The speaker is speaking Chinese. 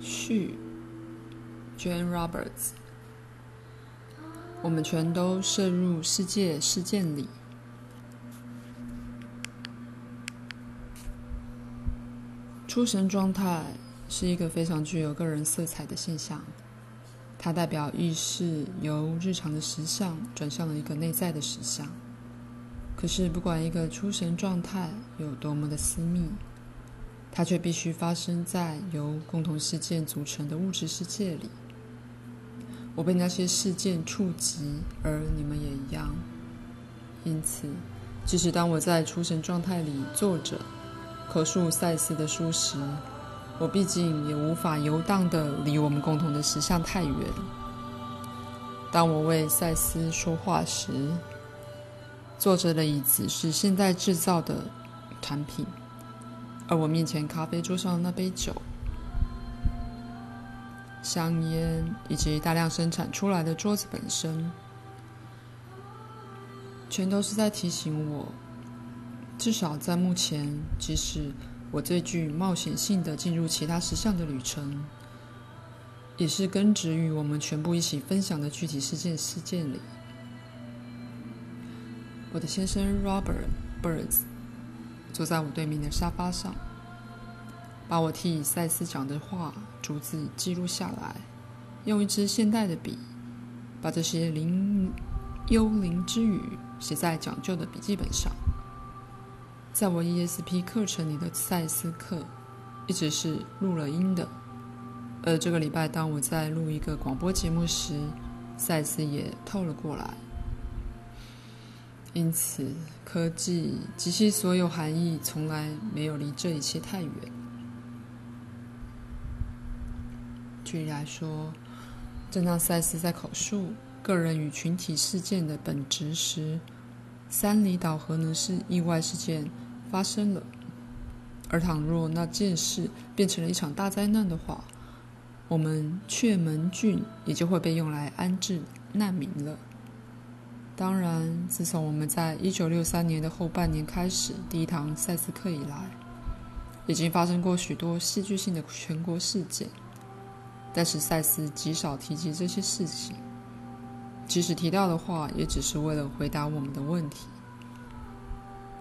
序，Jane Roberts。我们全都摄入世界事件里。出神状态是一个非常具有个人色彩的现象，它代表意识由日常的实相转向了一个内在的实相。可是，不管一个出神状态有多么的私密，它却必须发生在由共同事件组成的物质世界里。我被那些事件触及，而你们也一样。因此，即使当我在出神状态里坐着，口述赛斯的书时，我毕竟也无法游荡的离我们共同的实相太远。当我为赛斯说话时，坐着的椅子是现代制造的产品，而我面前咖啡桌上的那杯酒。香烟以及大量生产出来的桌子本身，全都是在提醒我，至少在目前，即使我最具冒险性的进入其他实相的旅程，也是根植于我们全部一起分享的具体事件事件里。我的先生 Robert Burns 坐在我对面的沙发上。把我替赛斯讲的话逐字记录下来，用一支现代的笔，把这些灵幽灵之语写在讲究的笔记本上。在我 ESP 课程里的赛斯课一直是录了音的，而这个礼拜当我在录一个广播节目时，赛斯也透了过来。因此，科技及其所有含义从来没有离这一切太远。举例来说，正当赛斯在口述个人与群体事件的本质时，三里岛核能是意外事件发生了。而倘若那件事变成了一场大灾难的话，我们雀门郡也就会被用来安置难民了。当然，自从我们在一九六三年的后半年开始第一堂赛斯课以来，已经发生过许多戏剧性的全国事件。但是赛斯极少提及这些事情，即使提到的话，也只是为了回答我们的问题。